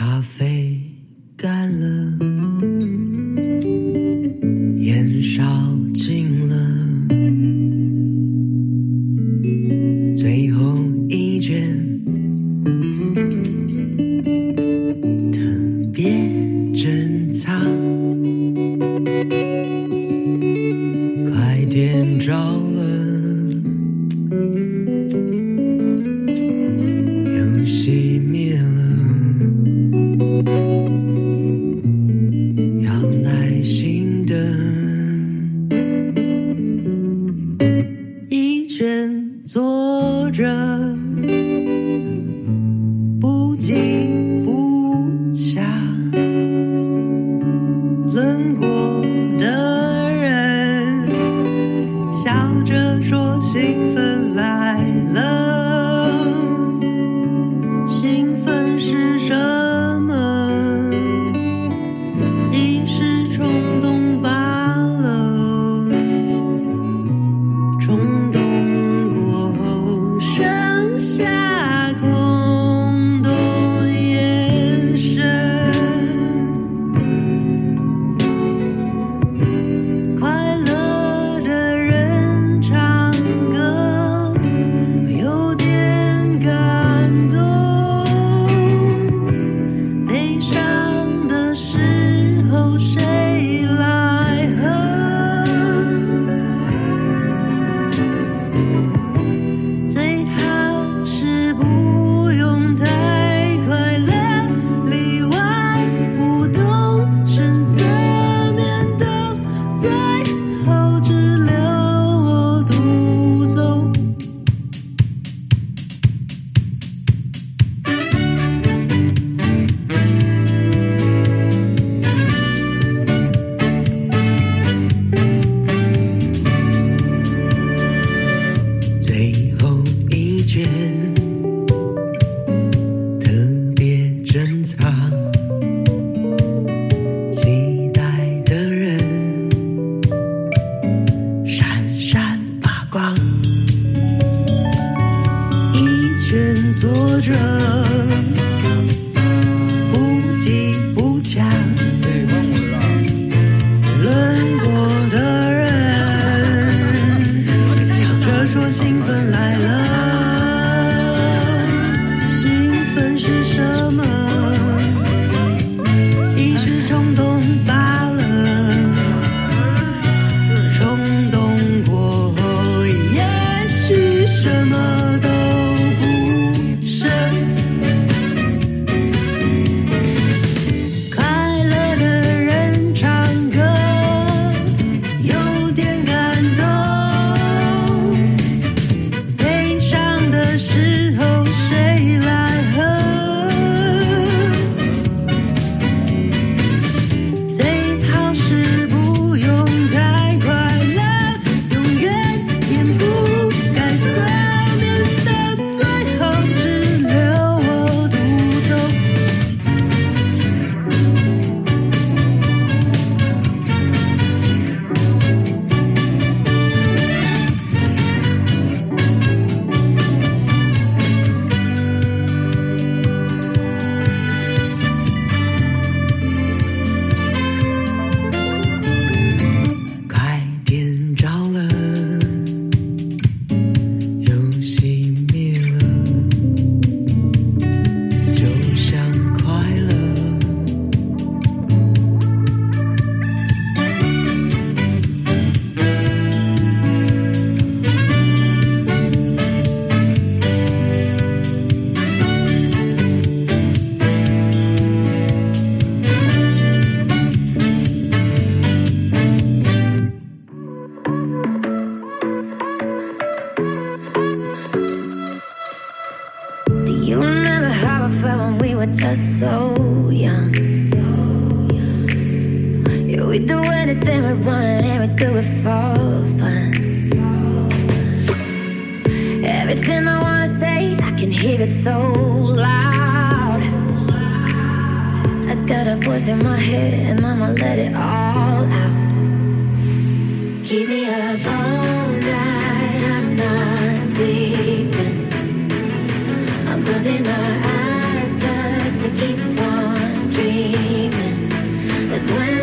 咖啡干了。一圈坐着 We do anything we want, and we do it for fun. Everything I wanna say, I can hear it so loud. I got a voice in my head and I'ma let it all out. Keep me up all night, I'm not sleeping. I'm closing my eyes just to keep on dreaming. That's when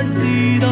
大时代，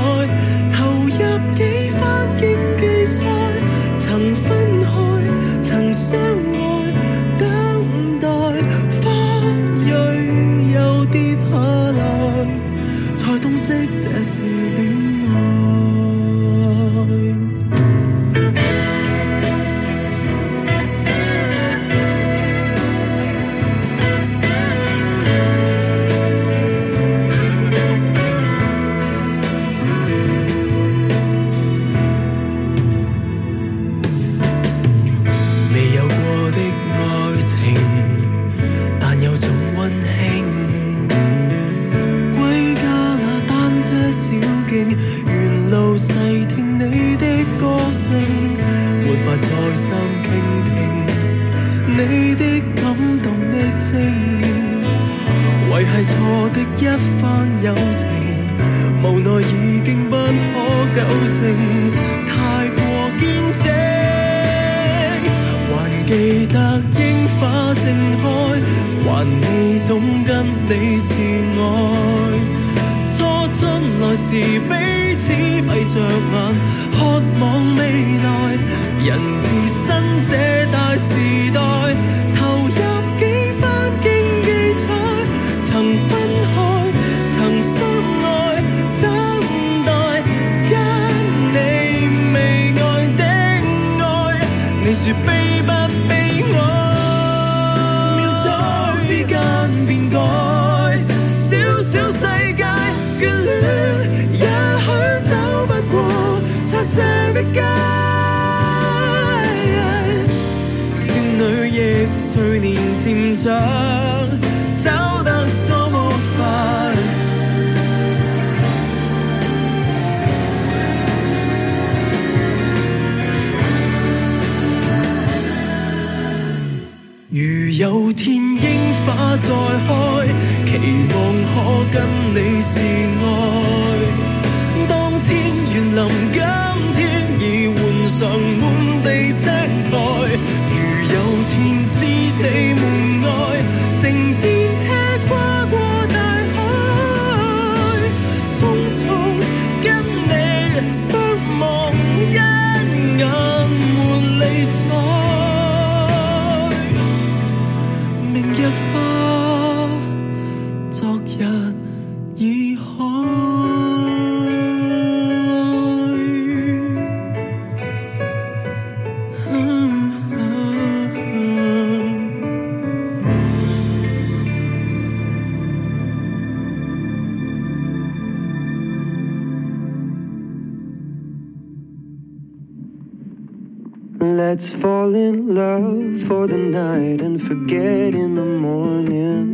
Let's fall in love for the night and forget in the morning.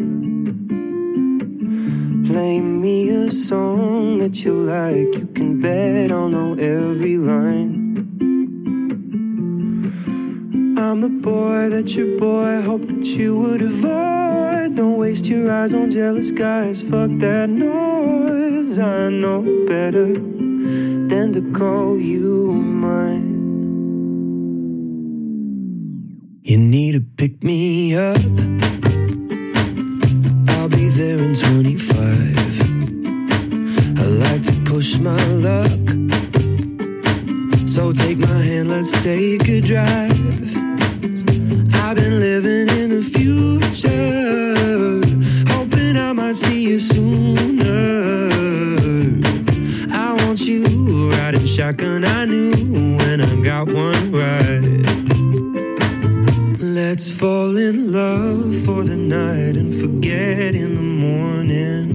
Play me a song that you like, you can bet I'll know every line. I'm the boy that your boy hoped that you would avoid. Don't waste your eyes on jealous guys, fuck that noise. I know better than to call you mine. You need to pick me up. I'll be there in 25. I like to push my luck. So take my hand, let's take a drive. I've been living in the future, hoping I might see you sooner. I want you riding shotgun. I knew when I got one right. Let's fall in love for the night and forget in the morning.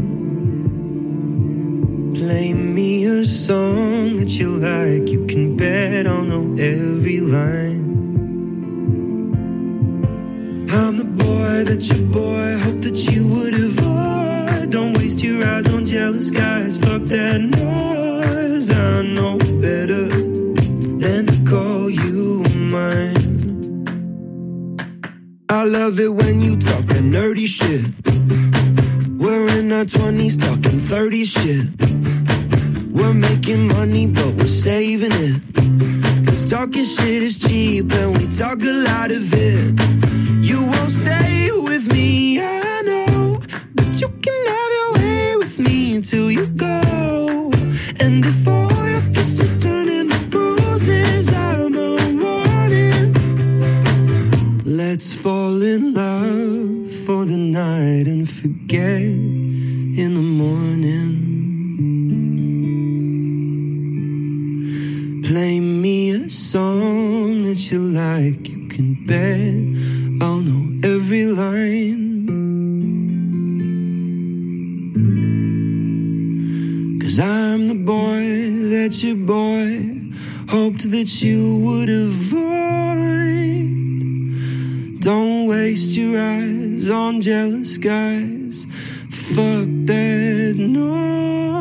Play me a song that you like, you can bet I'll know every line. I'm the boy that your boy hoped that you would avoid. Don't waste your eyes on jealous guys, fuck I love it when you talk that nerdy shit. We're in our 20s talking 30 shit. We're making money, but we're saving it. Cause talking shit is cheap and we talk a lot of it. You won't stay with me, I know. But you can have your way with me until you go. And if all your kisses turn night and forget in the morning. Play me a song that you like, you can bet I'll know every line. Cause I'm the boy that your boy hoped that you would avoid. Don't waste your eyes on jealous guys. Fuck that noise.